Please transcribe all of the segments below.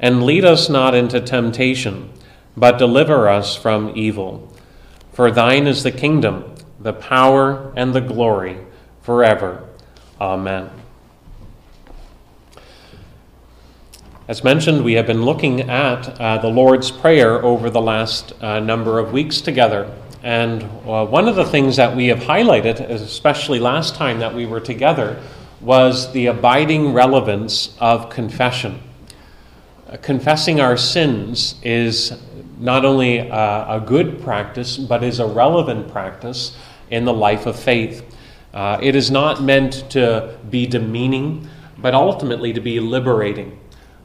and lead us not into temptation, but deliver us from evil. For thine is the kingdom, the power, and the glory, forever. Amen. As mentioned, we have been looking at uh, the Lord's Prayer over the last uh, number of weeks together. And uh, one of the things that we have highlighted, especially last time that we were together, was the abiding relevance of confession. Uh, confessing our sins is not only a, a, good practice, but is a relevant practice in the life of faith. Uh, it is not meant to be demeaning, but ultimately to be liberating,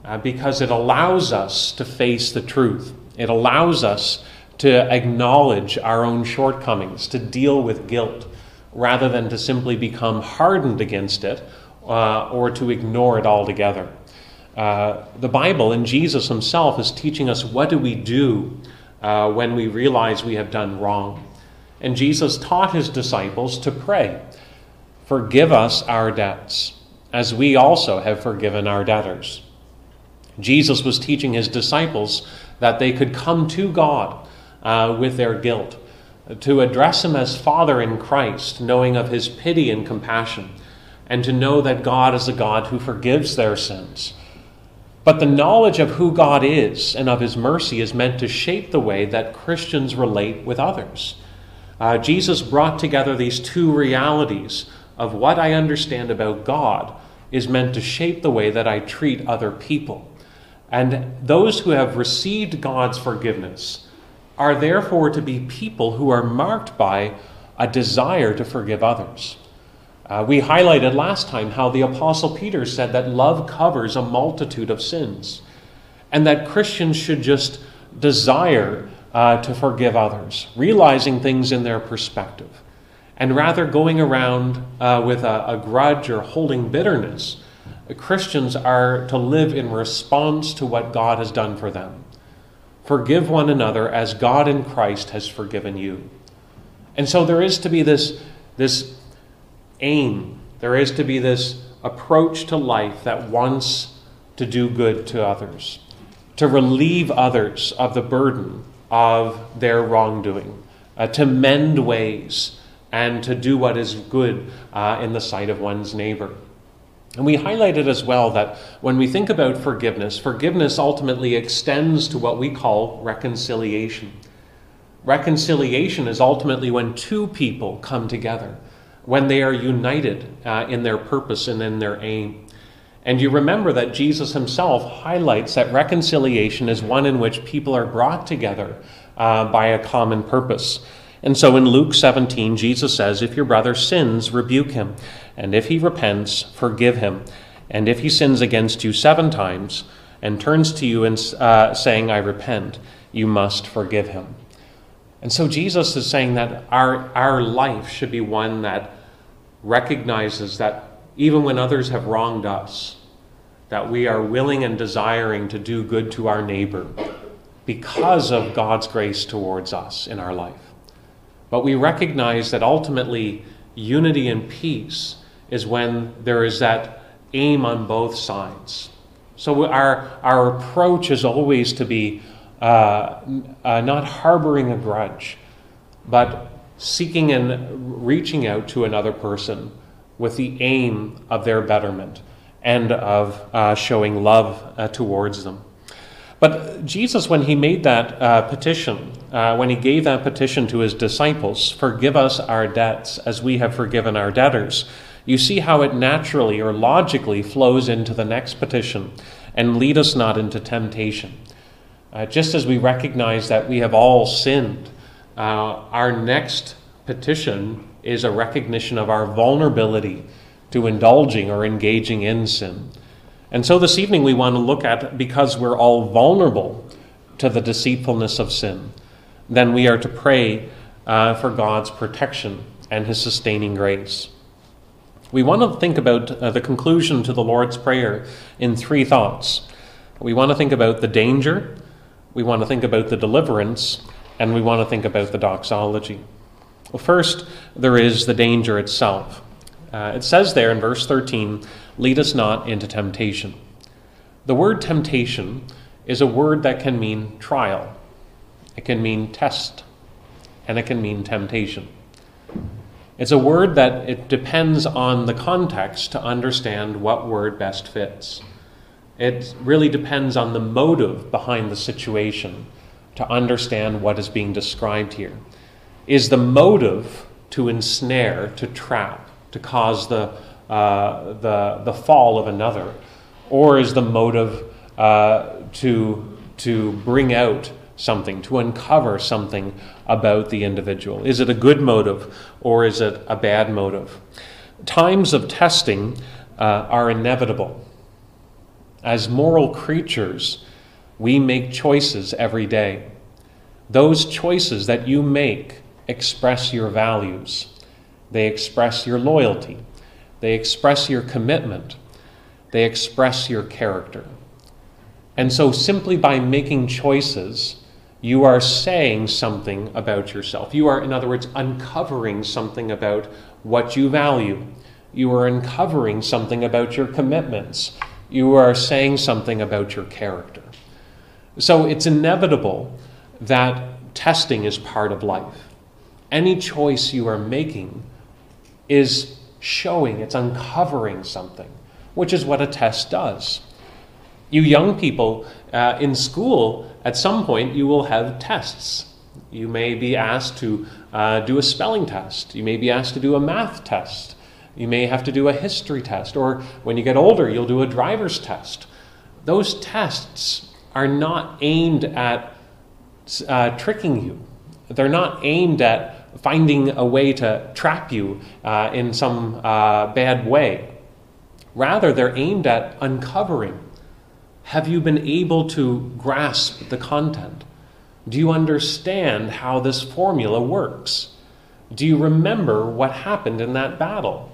uh, because it allows us to face the truth. It allows us to acknowledge our own shortcomings, to deal with guilt, rather than to simply become hardened against it uh, or to ignore it altogether. Uh, the Bible and Jesus himself is teaching us what do we do uh, when we realize we have done wrong. And Jesus taught his disciples to pray, Forgive us our debts, as we also have forgiven our debtors. Jesus was teaching his disciples that they could come to God uh, with their guilt, to address him as Father in Christ, knowing of his pity and compassion, and to know that God is a God who forgives their sins but the knowledge of who God is and of His mercy is meant to shape the way that Christians relate with others. Uh, Jesus brought together these two realities of what I understand about God is meant to shape the way that I treat other people. And those who have received God's forgiveness are therefore to be people who are marked by a desire to forgive others. Uh, we highlighted last time how the Apostle Peter said that love covers a multitude of sins, and that Christians should just desire uh, to forgive others, realizing things in their perspective, and rather going around uh, with a, a grudge or holding bitterness. Christians are to live in response to what God has done for them. Forgive one another as God in Christ has forgiven you. And so there is to be this, this aim. There is to be this approach to life that wants to do good to others, to relieve others of the burden of their wrongdoing, uh, to mend ways, and to do what is good uh, in the sight of one's neighbor. And we highlighted as well that when we think about forgiveness, forgiveness ultimately extends to what we call reconciliation. Reconciliation is ultimately when two people come together when they are united uh, in their purpose and in their aim. And you remember that Jesus himself highlights that reconciliation is one in which people are brought together uh, by a common purpose. And so in Luke 17, Jesus says, If your brother sins, rebuke him. And if he repents, forgive him. And if he sins against you seven times and turns to you and uh, saying, I repent, you must forgive him. And so Jesus is saying that our, our life should be one that recognizes that even when others have wronged us, that we are willing and desiring to do good to our neighbor because of God's grace towards us in our life. But we recognize that ultimately unity and peace is when there is that aim on both sides. So our, our approach is always to be uh, uh, not harboring a grudge, but seeking and reaching out to another person with the aim of their betterment and of uh, showing love uh, towards them. But Jesus, when he made that uh, petition, uh, when he gave that petition to his disciples, forgive us our debts as we have forgiven our debtors, you see how it naturally or logically flows into the next petition and lead us not into temptation. Uh, just as we recognize that we have all sinned, uh, our next petition is a recognition of our vulnerability to indulging or engaging in sin. And so this evening we want to look at because we're all vulnerable to the deceitfulness of sin, then we are to pray uh, for God's protection and His sustaining grace. We want to think about uh, the conclusion to the Lord's Prayer in three thoughts. We want to think about the danger, we want to think about the deliverance, and we want to think about the doxology. Well, first, there is the danger itself. Uh, it says there in verse 13, lead us not into temptation. The word temptation is a word that can mean trial, it can mean test, and it can mean temptation. It's a word that it depends on the context to understand what word best fits. It really depends on the motive behind the situation to understand what is being described here. Is the motive to ensnare, to trap, to cause the, uh, the, the fall of another? Or is the motive uh, to, to bring out something, to uncover something about the individual? Is it a good motive or is it a bad motive? Times of testing uh, are inevitable. As moral creatures, we make choices every day. Those choices that you make express your values, they express your loyalty, they express your commitment, they express your character. And so, simply by making choices, you are saying something about yourself. You are, in other words, uncovering something about what you value. You are uncovering something about your commitments. You are saying something about your character. So it's inevitable that testing is part of life. Any choice you are making is showing, it's uncovering something, which is what a test does. You young people uh, in school, at some point, you will have tests. You may be asked to uh, do a spelling test. You may be asked to do a math test. You may have to do a history test. Or when you get older, you'll do a driver's test. Those tests are not aimed at uh, tricking you, they're not aimed at finding a way to trap you uh, in some uh, bad way. Rather, they're aimed at uncovering have you been able to grasp the content? Do you understand how this formula works? Do you remember what happened in that battle?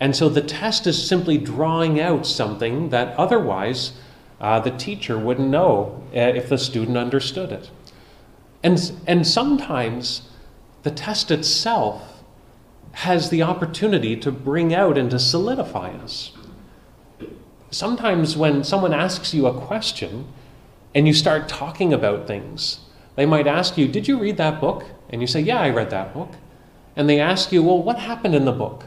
And so the test is simply drawing out something that otherwise uh, the teacher wouldn't know uh, if the student understood it. And, and sometimes the test itself has the opportunity to bring out and to solidify us sometimes when someone asks you a question and you start talking about things, they might ask you, Did you read that book? And you say, Yeah, I read that book. And they ask you, Well, what happened in the book?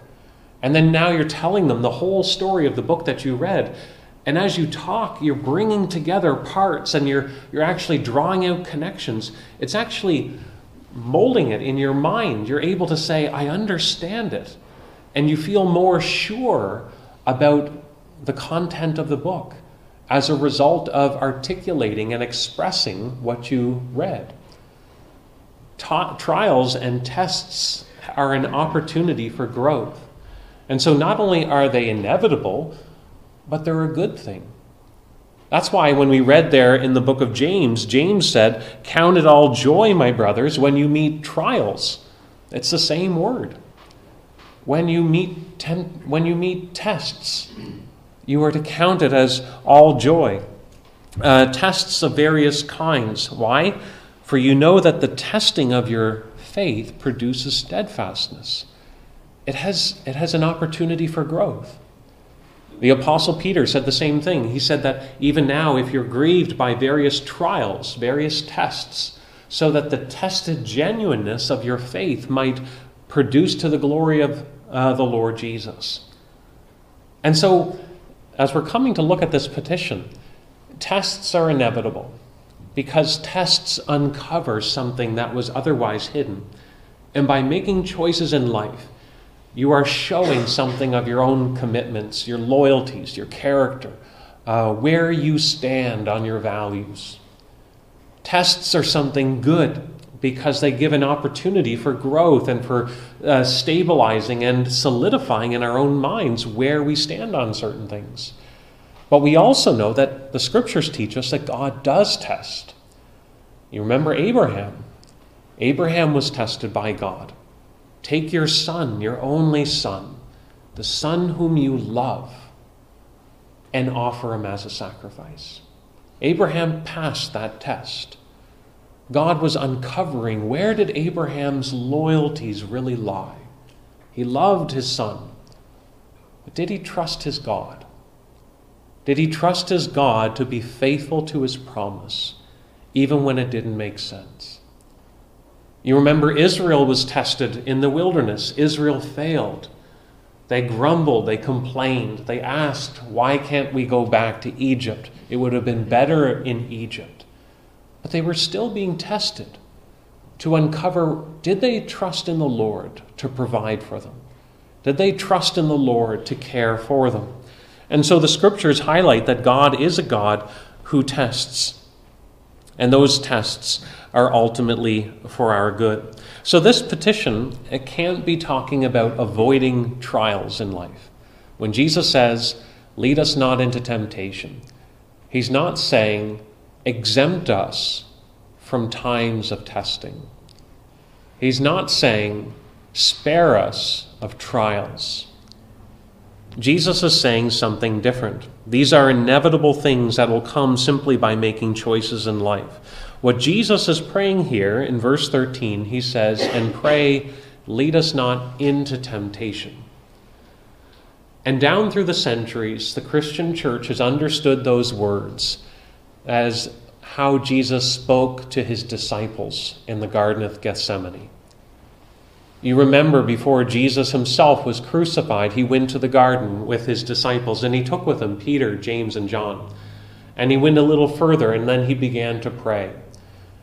And then now you're telling them the whole story of the book that you read. And as you talk, you're bringing together parts and you're, you're actually drawing out connections. It's actually molding it in your mind. You're able to say, I understand it. And you feel more sure about the content of the book as a result of articulating and expressing what you read. Ta- trials and tests are an opportunity for growth. And so not only are they inevitable, but they're a good thing. That's why when we read there in the book of James, James said, Count it all joy, my brothers, when you meet trials. It's the same word. When you meet, ten- when you meet tests, you are to count it as all joy. Uh, tests of various kinds. Why? For you know that the testing of your faith produces steadfastness. It has, it has an opportunity for growth. The Apostle Peter said the same thing. He said that even now, if you're grieved by various trials, various tests, so that the tested genuineness of your faith might produce to the glory of uh, the Lord Jesus. And so, as we're coming to look at this petition, tests are inevitable. because tests uncover something that was otherwise hidden. And by making choices in life, you are showing something of your own commitments, your loyalties, your character, uh, where you stand on your values. Tests are something good because they give an opportunity for growth and for uh, stabilizing and solidifying in our own minds where we stand on certain things. But we also know that the scriptures teach us that God does test. You remember Abraham. Abraham was tested by God. Take your son, your only son, the son whom you love, and offer him as a sacrifice. Abraham passed that test. God was uncovering where did Abraham's loyalties really lie? He loved his son. But did he trust his God? Did he trust his God to be faithful to his promise, even when it didn't make sense? You remember Israel was tested in the wilderness. Israel failed. They grumbled, they complained, they asked, Why can't we go back to Egypt? It would have been better in Egypt. But they were still being tested to uncover did they trust in the Lord to provide for them? Did they trust in the Lord to care for them? And so the scriptures highlight that God is a God who tests. And those tests are ultimately for our good. So this petition it can't be talking about avoiding trials in life. When Jesus says, "Lead us not into temptation," he's not saying exempt us from times of testing. He's not saying, spare us of trials. Jesus is saying something different. These are inevitable things that will come simply by making choices in life. What Jesus is praying here in verse 13, he says, And pray, lead us not into temptation. And down through the centuries, the Christian church has understood those words as how Jesus spoke to his disciples in the Garden of Gethsemane. You remember before Jesus himself was crucified, he went to the garden with his disciples and he took with him Peter, James, and John. And he went a little further and then he began to pray.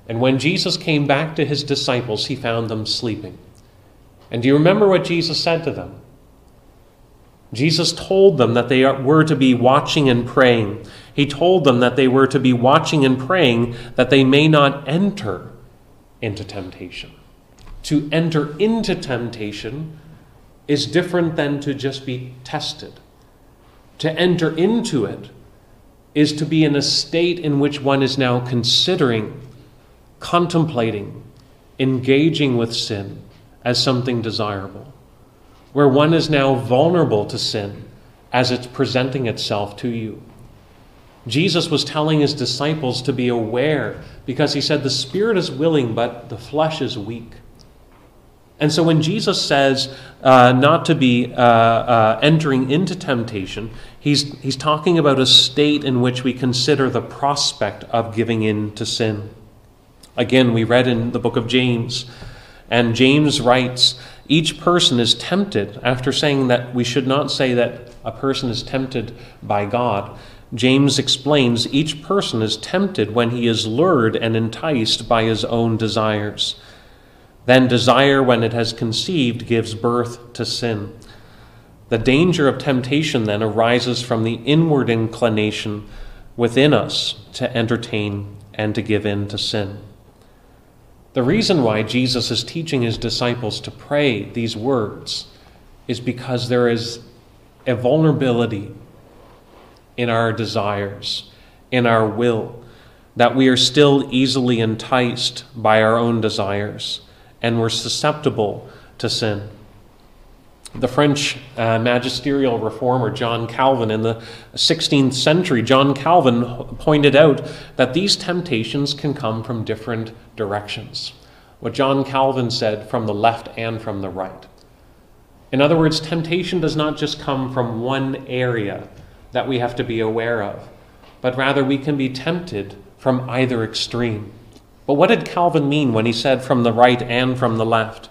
And when Jesus came back to his disciples, he found them sleeping. And do you remember what Jesus said to them? Jesus told them that they were to be watching and praying. He told them that they were to be watching and praying that they may not enter into temptation. To enter into temptation is different than to just be tested. To enter into it is to be in a state in which one is now considering, contemplating, engaging with sin as something desirable where one is now vulnerable to sin as it's presenting itself to you. Jesus was telling his disciples to be aware because he said, The spirit is willing, but the flesh is weak. And so when Jesus says uh, not to be uh, uh, entering into temptation, he's, he's talking about a state in which we consider the prospect of giving in to sin. Again, we read in the book of James, and James writes each person is tempted, after saying that we should not say that a person is tempted by God, James explains each person is tempted when he is lured and enticed by his own desires. Then desire, when it has conceived, gives birth to sin. The danger of temptation then arises from the inward inclination within us to entertain and to give in to sin. The reason why Jesus is teaching his disciples to pray these words is because there is a vulnerability in our desires, in our will, that we are still easily enticed by our own desires and we're susceptible to sin. The French uh, magisterial reformer John Calvin in the 16th century, John Calvin pointed out that these temptations can come from different directions. What John Calvin said from the left and from the right. In other words, temptation does not just come from one area that we have to be aware of, but rather we can be tempted from either extreme. But what did Calvin mean when he said from the right and from the left?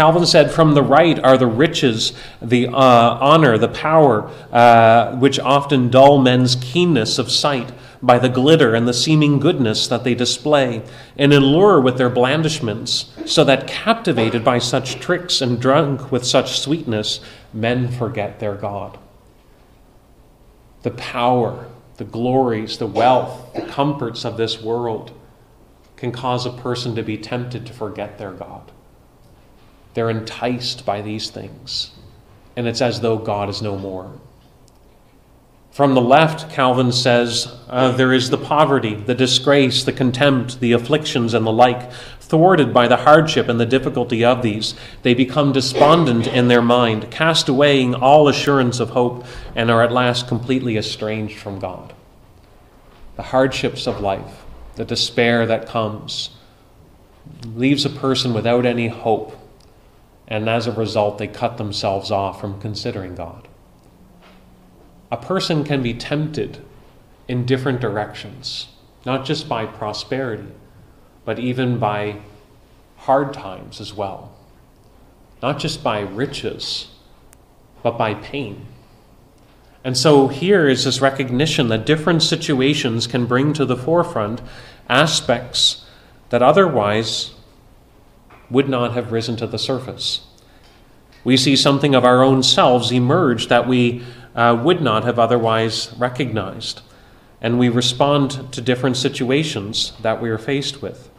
Calvin said, From the right are the riches, the uh, honor, the power, uh, which often dull men's keenness of sight. by the glitter and the seeming goodness that they display, and allure with their blandishments, so that captivated by such tricks and drunk with such sweetness, men forget their God. The power, the glories, the wealth, the comforts of this world can cause a person to be tempted to forget their God. They're enticed by these things, and it's as though God is no more. From the left, Calvin says, uh, there is the poverty, the disgrace, the contempt, the afflictions, and the like. Thwarted by the hardship and the difficulty of these, they become despondent in their mind, cast away all assurance of hope, and are at last completely estranged from God. The hardships of life, the despair that comes, leaves a person without any hope, and as a result, they cut themselves off from considering God a person can be tempted in different directions, not just by prosperity, but even by hard times as well. Not just by riches, but by pain. And so here is this recognition that different situations can bring to the forefront aspects that otherwise would not have risen to the surface. We see something of our own selves emerge that we uh, would not have otherwise recognized. And we respond to different situations that we are faced with.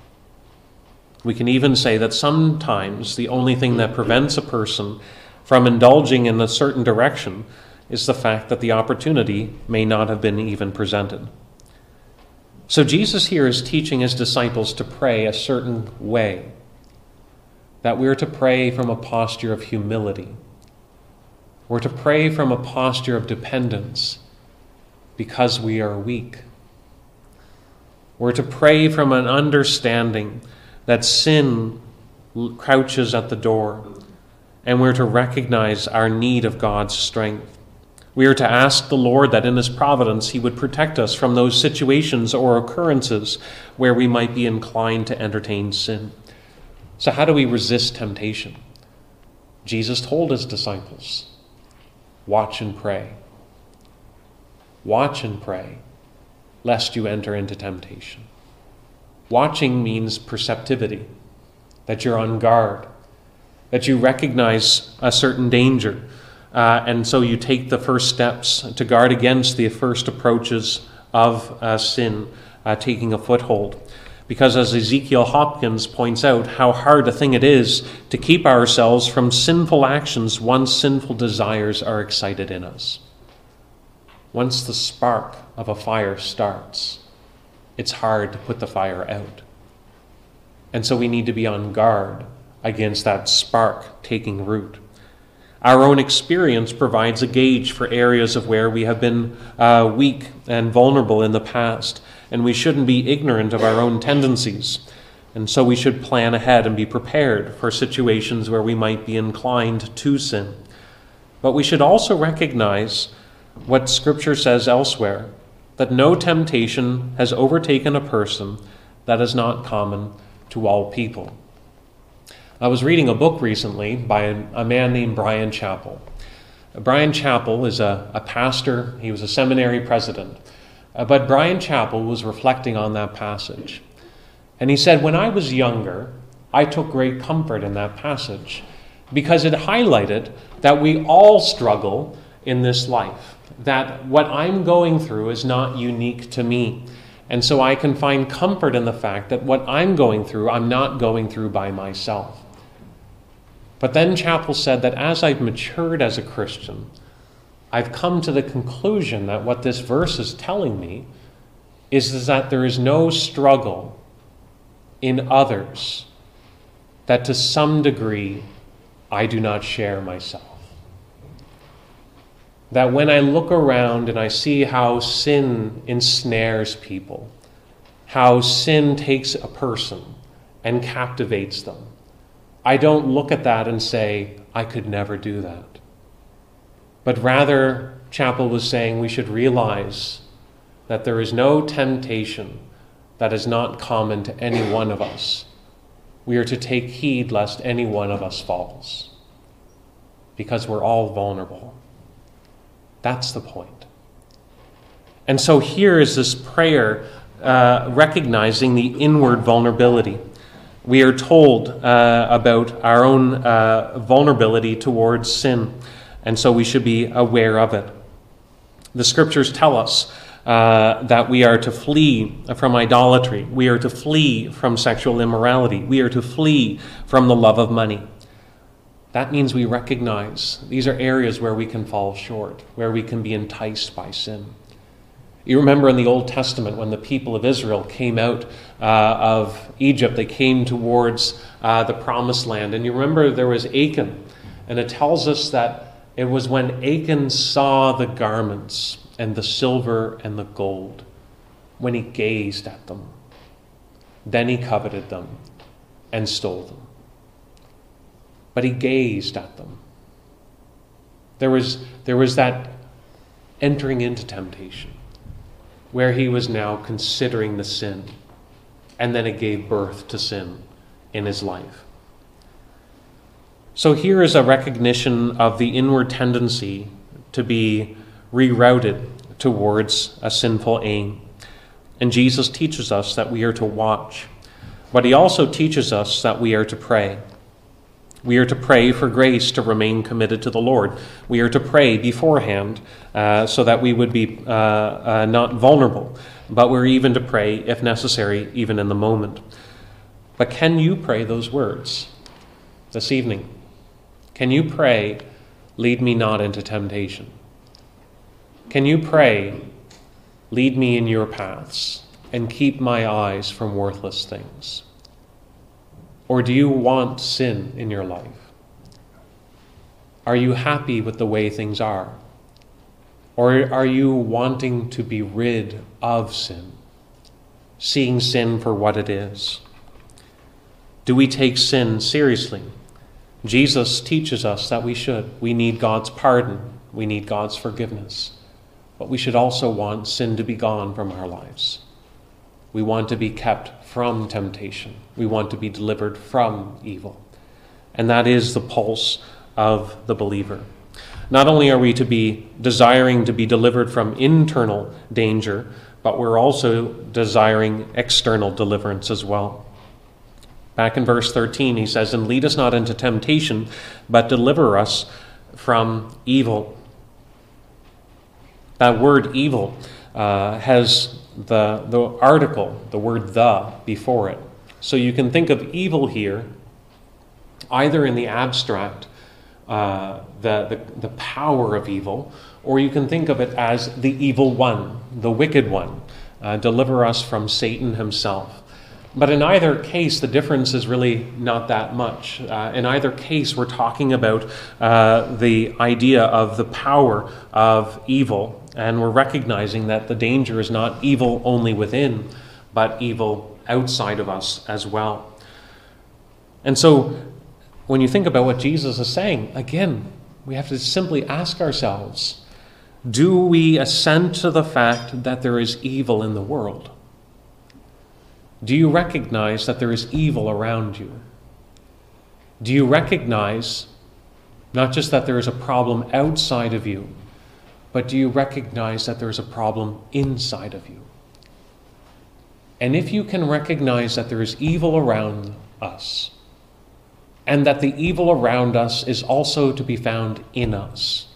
We can even say that sometimes the only thing that prevents a person from indulging in a certain direction is the fact that the opportunity may not have been even presented. So Jesus here is teaching his disciples to pray a certain way, that we're to pray from a posture of humility we're to pray from a posture of dependence because we are weak. We're to pray from an understanding that sin crouches at the door, and we're to recognize our need of God's strength. We are to ask the Lord that in His providence He would protect us from those situations or occurrences where we might be inclined to entertain sin. So, how do we resist temptation? Jesus told His disciples Watch and pray. Watch and pray, lest you enter into temptation. Watching means perceptivity, that you're on guard, that you recognize a certain danger, uh, and so you take the first steps to guard against the first approaches of uh, sin uh, taking a foothold. Because as Ezekiel Hopkins points out, how hard a thing it is to keep ourselves from sinful actions once sinful desires are excited in us. Once the spark of a fire starts, it's hard to put the fire out. And so we need to be on guard against that spark taking root. Our own experience provides a gauge for areas of where we have been uh, weak and vulnerable in the past and we shouldn't be ignorant of our own tendencies. And so we should plan ahead and be prepared for situations where we might be inclined to sin. But we should also recognize what Scripture says elsewhere that no temptation has overtaken a person that is not common to all people. I was reading a book recently by a, man named Brian Chapell. Brian Chapell is a, a pastor, he was a seminary president. Uh, but Brian Chapell was reflecting on that passage. And he said, When I was younger, I took great comfort in that passage because it highlighted that we all struggle in this life, that what I'm going through is not unique to me. And so I can find comfort in the fact that what I'm going through, I'm not going through by myself. But then Chapell said that as I've matured as a Christian, I've come to the conclusion that what this verse is telling me is, is that there is no struggle in others that to some degree I do not share myself. That when I look around and I see how sin ensnares people, how sin takes a person and captivates them, I don't look at that and say, I could never do that. But rather, Chapell was saying we should realize that there is no temptation that is not common to any one of us. We are to take heed lest any one of us falls, because we're all vulnerable. That's the point. And so here is this prayer uh, recognizing the inward vulnerability. We are told uh, about our own uh, vulnerability towards sin, and so we should be aware of it. The scriptures tell us uh, that we are to flee from idolatry, we are to flee from sexual immorality, we are to flee from the love of money. That means we recognize these are areas where we can fall short, where we can be enticed by sin. You remember in the Old Testament when the people of Israel came out uh, of Egypt, they came towards uh, the promised land. And you remember there was Achan. And it tells us that it was when Achan saw the garments and the silver and the gold, when he gazed at them, then he coveted them and stole them. But he gazed at them. There was, there was that entering into temptation where he was now considering the sin. And then it gave birth to sin in his life. So here is a recognition of the inward tendency to be rerouted towards a sinful aim. And Jesus teaches us that we are to watch, but he also teaches us that we are to pray. We are to pray for grace to remain committed to the Lord. We are to pray beforehand uh, so that we would be uh, uh, not vulnerable, but we're even to pray, if necessary, even in the moment. But can you pray those words this evening? Can you pray, Lead me not into temptation? Can you pray, Lead me in your paths, and keep my eyes from worthless things? Or do you want sin in your life? Are you happy with the way things are? Or are you wanting to be rid of sin, seeing sin for what it is? Do we take sin seriously? Jesus teaches us that we should. We need God's pardon, we need God's forgiveness. But we should also want sin to be gone from our lives. We want to be kept from temptation. We want to be delivered from evil. And that is the pulse of the believer. Not only are we to be desiring to be delivered from internal danger, but we're also desiring external deliverance as well. Back in verse 13, he says, And lead us not into temptation, but deliver us from evil. That word evil uh, has the, the article, the word the, before it. So you can think of evil here either in the abstract, uh, the, the, the power of evil, or you can think of it as the evil one, the wicked one. Uh, deliver us from Satan himself. But in either case, the difference is really not that much. Uh, in either case, we're talking about uh, the idea of the power of evil and we're recognizing that the danger is not evil only within, but evil outside of us as well. And so, when you think about what Jesus is saying, again, we have to simply ask ourselves do we assent to the fact that there is evil in the world? Do you recognize that there is evil around you? Do you recognize not just that there is a problem outside of you, but do you recognize that there's a problem inside of you? And if you can recognize that there is evil around us, and that the evil around us is also to be found in us,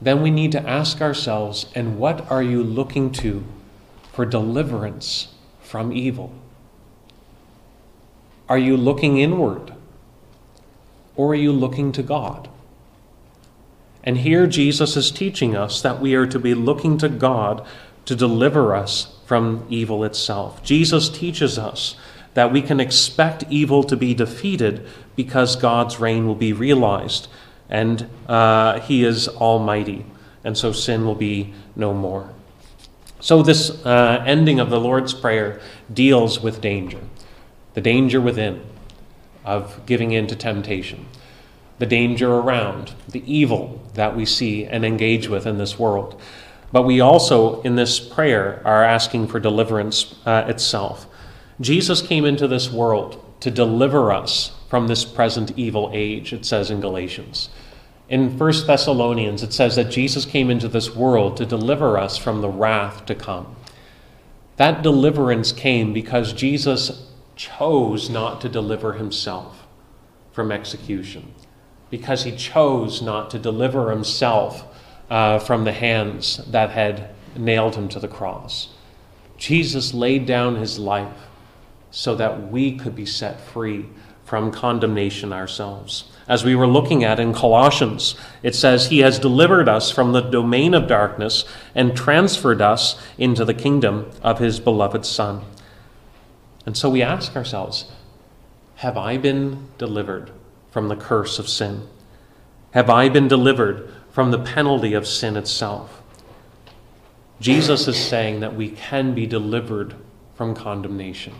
then we need to ask ourselves and what are you looking to for deliverance from evil? Are you looking inward? Or are you looking to God? And here Jesus is teaching us that we are to be looking to God to deliver us from evil itself. Jesus teaches us that we can expect evil to be defeated because God's reign will be realized and uh, He is almighty, and so sin will be no more. So, this uh, ending of the Lord's Prayer deals with danger the danger within of giving in to temptation the danger around, the evil that we see and engage with in this world. But we also, in this prayer, are asking for deliverance uh, itself. Jesus came into this world to deliver us from this present evil age, it says in Galatians. In 1 Thessalonians, it says that Jesus came into this world to deliver us from the wrath to come. That deliverance came because Jesus chose not to deliver himself from execution, because he chose not to deliver himself uh, from the hands that had nailed him to the cross. Jesus laid down his life so that we could be set free from condemnation ourselves. As we were looking at in Colossians, it says, He has delivered us from the domain of darkness and transferred us into the kingdom of His beloved Son. And so we ask ourselves, Have I been delivered from the curse of sin? Have I been delivered from the penalty of sin itself? Jesus is saying that we can be delivered from condemnation.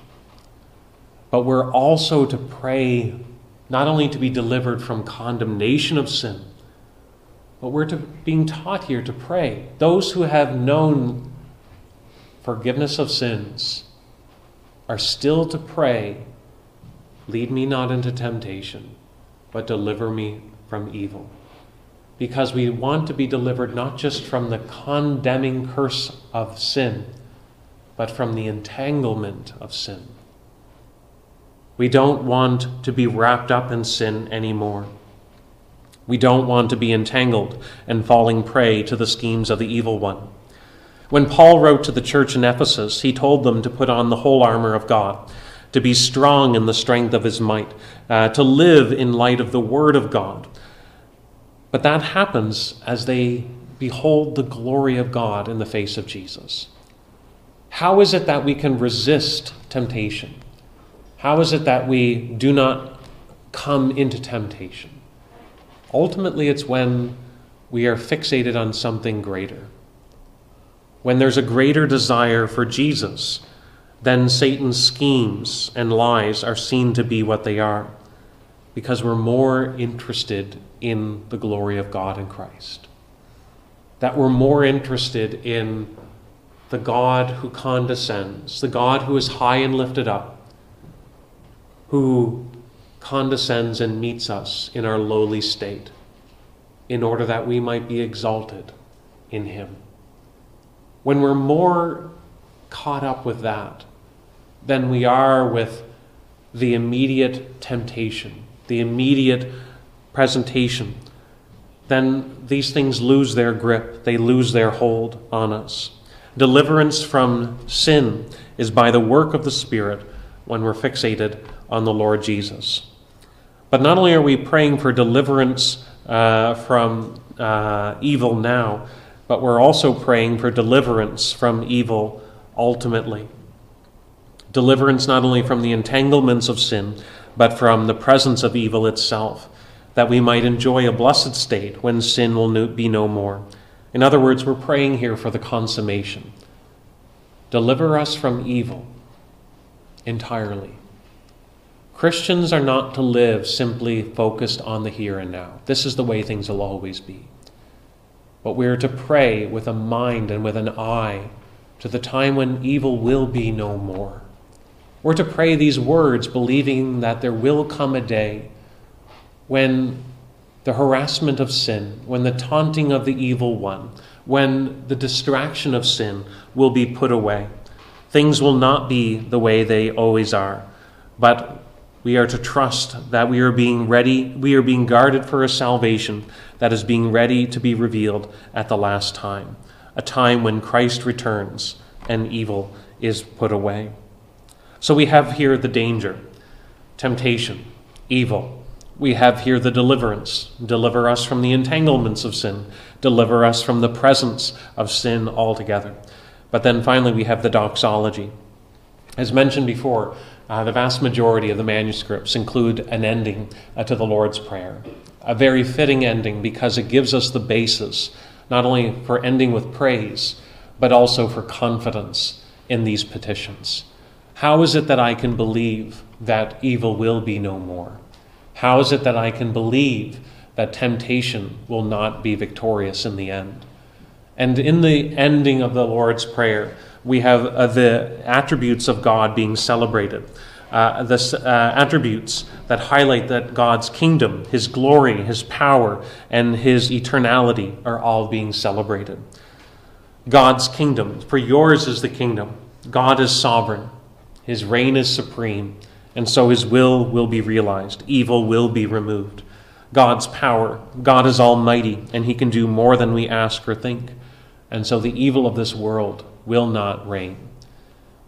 But we're also to pray not only to be delivered from condemnation of sin, but we're to, being taught here to pray. Those who have known forgiveness of sins are still to pray, Lead me not into temptation, but deliver me from evil because we want to be delivered not just from the condemning curse of sin, but from the entanglement of sin. We don't want to be wrapped up in sin anymore. We don't want to be entangled and falling prey to the schemes of the evil one. When Paul wrote to the church in Ephesus, he told them to put on the whole armor of God, to be strong in the strength of his might, uh, to live in light of the word of God but that happens as they behold the glory of God in the face of Jesus. How is it that we can resist temptation? How is it that we do not come into temptation? Ultimately, it's when we are fixated on something greater. When there's a greater desire for Jesus, then Satan's schemes and lies are seen to be what they are because we're more interested in the glory of God in Christ. That we're more interested in the God who condescends, the God who is high and lifted up, who condescends and meets us in our lowly state, in order that we might be exalted in Him. When we're more caught up with that than we are with the immediate temptation the immediate presentation, then these things lose their grip, they lose their hold on us. Deliverance from sin is by the work of the Spirit when we're fixated on the Lord Jesus. But not only are we praying for deliverance uh, from uh, evil now, but we're also praying for deliverance from evil ultimately. Deliverance not only from the entanglements of sin, but from the presence of evil itself, that we might enjoy a blessed state when sin will be no more. In other words, we're praying here for the consummation. Deliver us from evil entirely. Christians are not to live simply focused on the here and now. This is the way things will always be. But we are to pray with a mind and with an eye to the time when evil will be no more. We're to pray these words, believing that there will come a day when the harassment of sin, when the taunting of the evil one, when the distraction of sin will be put away. Things will not be the way they always are, but we are to trust that we are being ready, we are being guarded for a salvation that is being ready to be revealed at the last time, a time when Christ returns and evil is put away. So we have here the danger, temptation, evil. We have here the deliverance. Deliver us from the entanglements of sin. Deliver us from the presence of sin altogether. But then finally, we have the doxology. As mentioned before, uh, the vast majority of the manuscripts include an ending uh, to the Lord's Prayer. A very fitting ending because it gives us the basis, not only for ending with praise, but also for confidence in these petitions. How is it that I can believe that evil will be no more? How is it that I can believe that temptation will not be victorious in the end? And in the ending of the Lord's Prayer, we have uh, the attributes of God being celebrated. uh, the uh, attributes that highlight that God's kingdom, His glory, His power, and His eternality are all being celebrated. God's kingdom, for yours is the kingdom. God is sovereign, His reign is supreme, and so His will will be realized, evil will be removed. God's power, God is almighty, and He can do more than we ask or think, and so the evil of this world will not reign.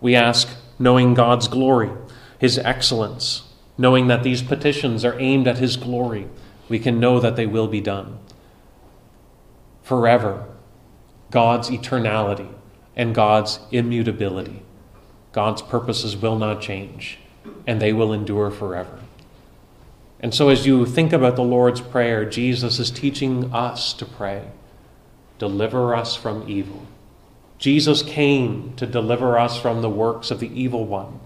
We ask, knowing God's glory, His excellence, knowing that these petitions are aimed at His glory, we can know that they will be done. Forever, God's eternality and God's immutability. God's purposes will not change, and they will endure forever. And so, as you think about the Lord's Prayer, Jesus is teaching us to pray Deliver us from evil. Jesus came to deliver us from the works of the evil one.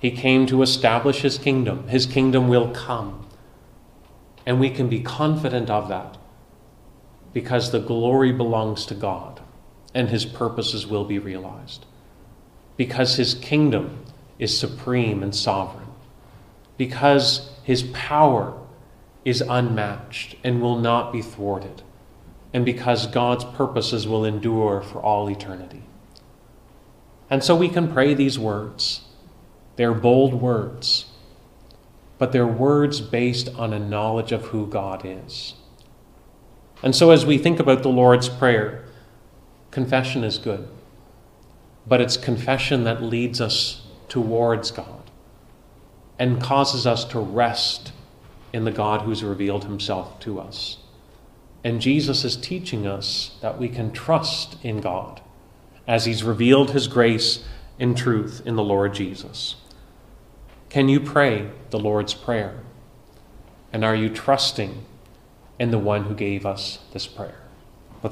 He came to establish his kingdom. His kingdom will come. And we can be confident of that because the glory belongs to God and his purposes will be realized. Because his kingdom is supreme and sovereign. Because his power is unmatched and will not be thwarted. And because God's purposes will endure for all eternity. And so we can pray these words. They're bold words, but they're words based on a knowledge of who God is. And so, as we think about the Lord's Prayer, confession is good, but it's confession that leads us towards God and causes us to rest in the God who's revealed himself to us. And Jesus is teaching us that we can trust in God as he's revealed his grace and truth in the Lord Jesus. Can you pray the Lord's Prayer? And are you trusting in the one who gave us this prayer?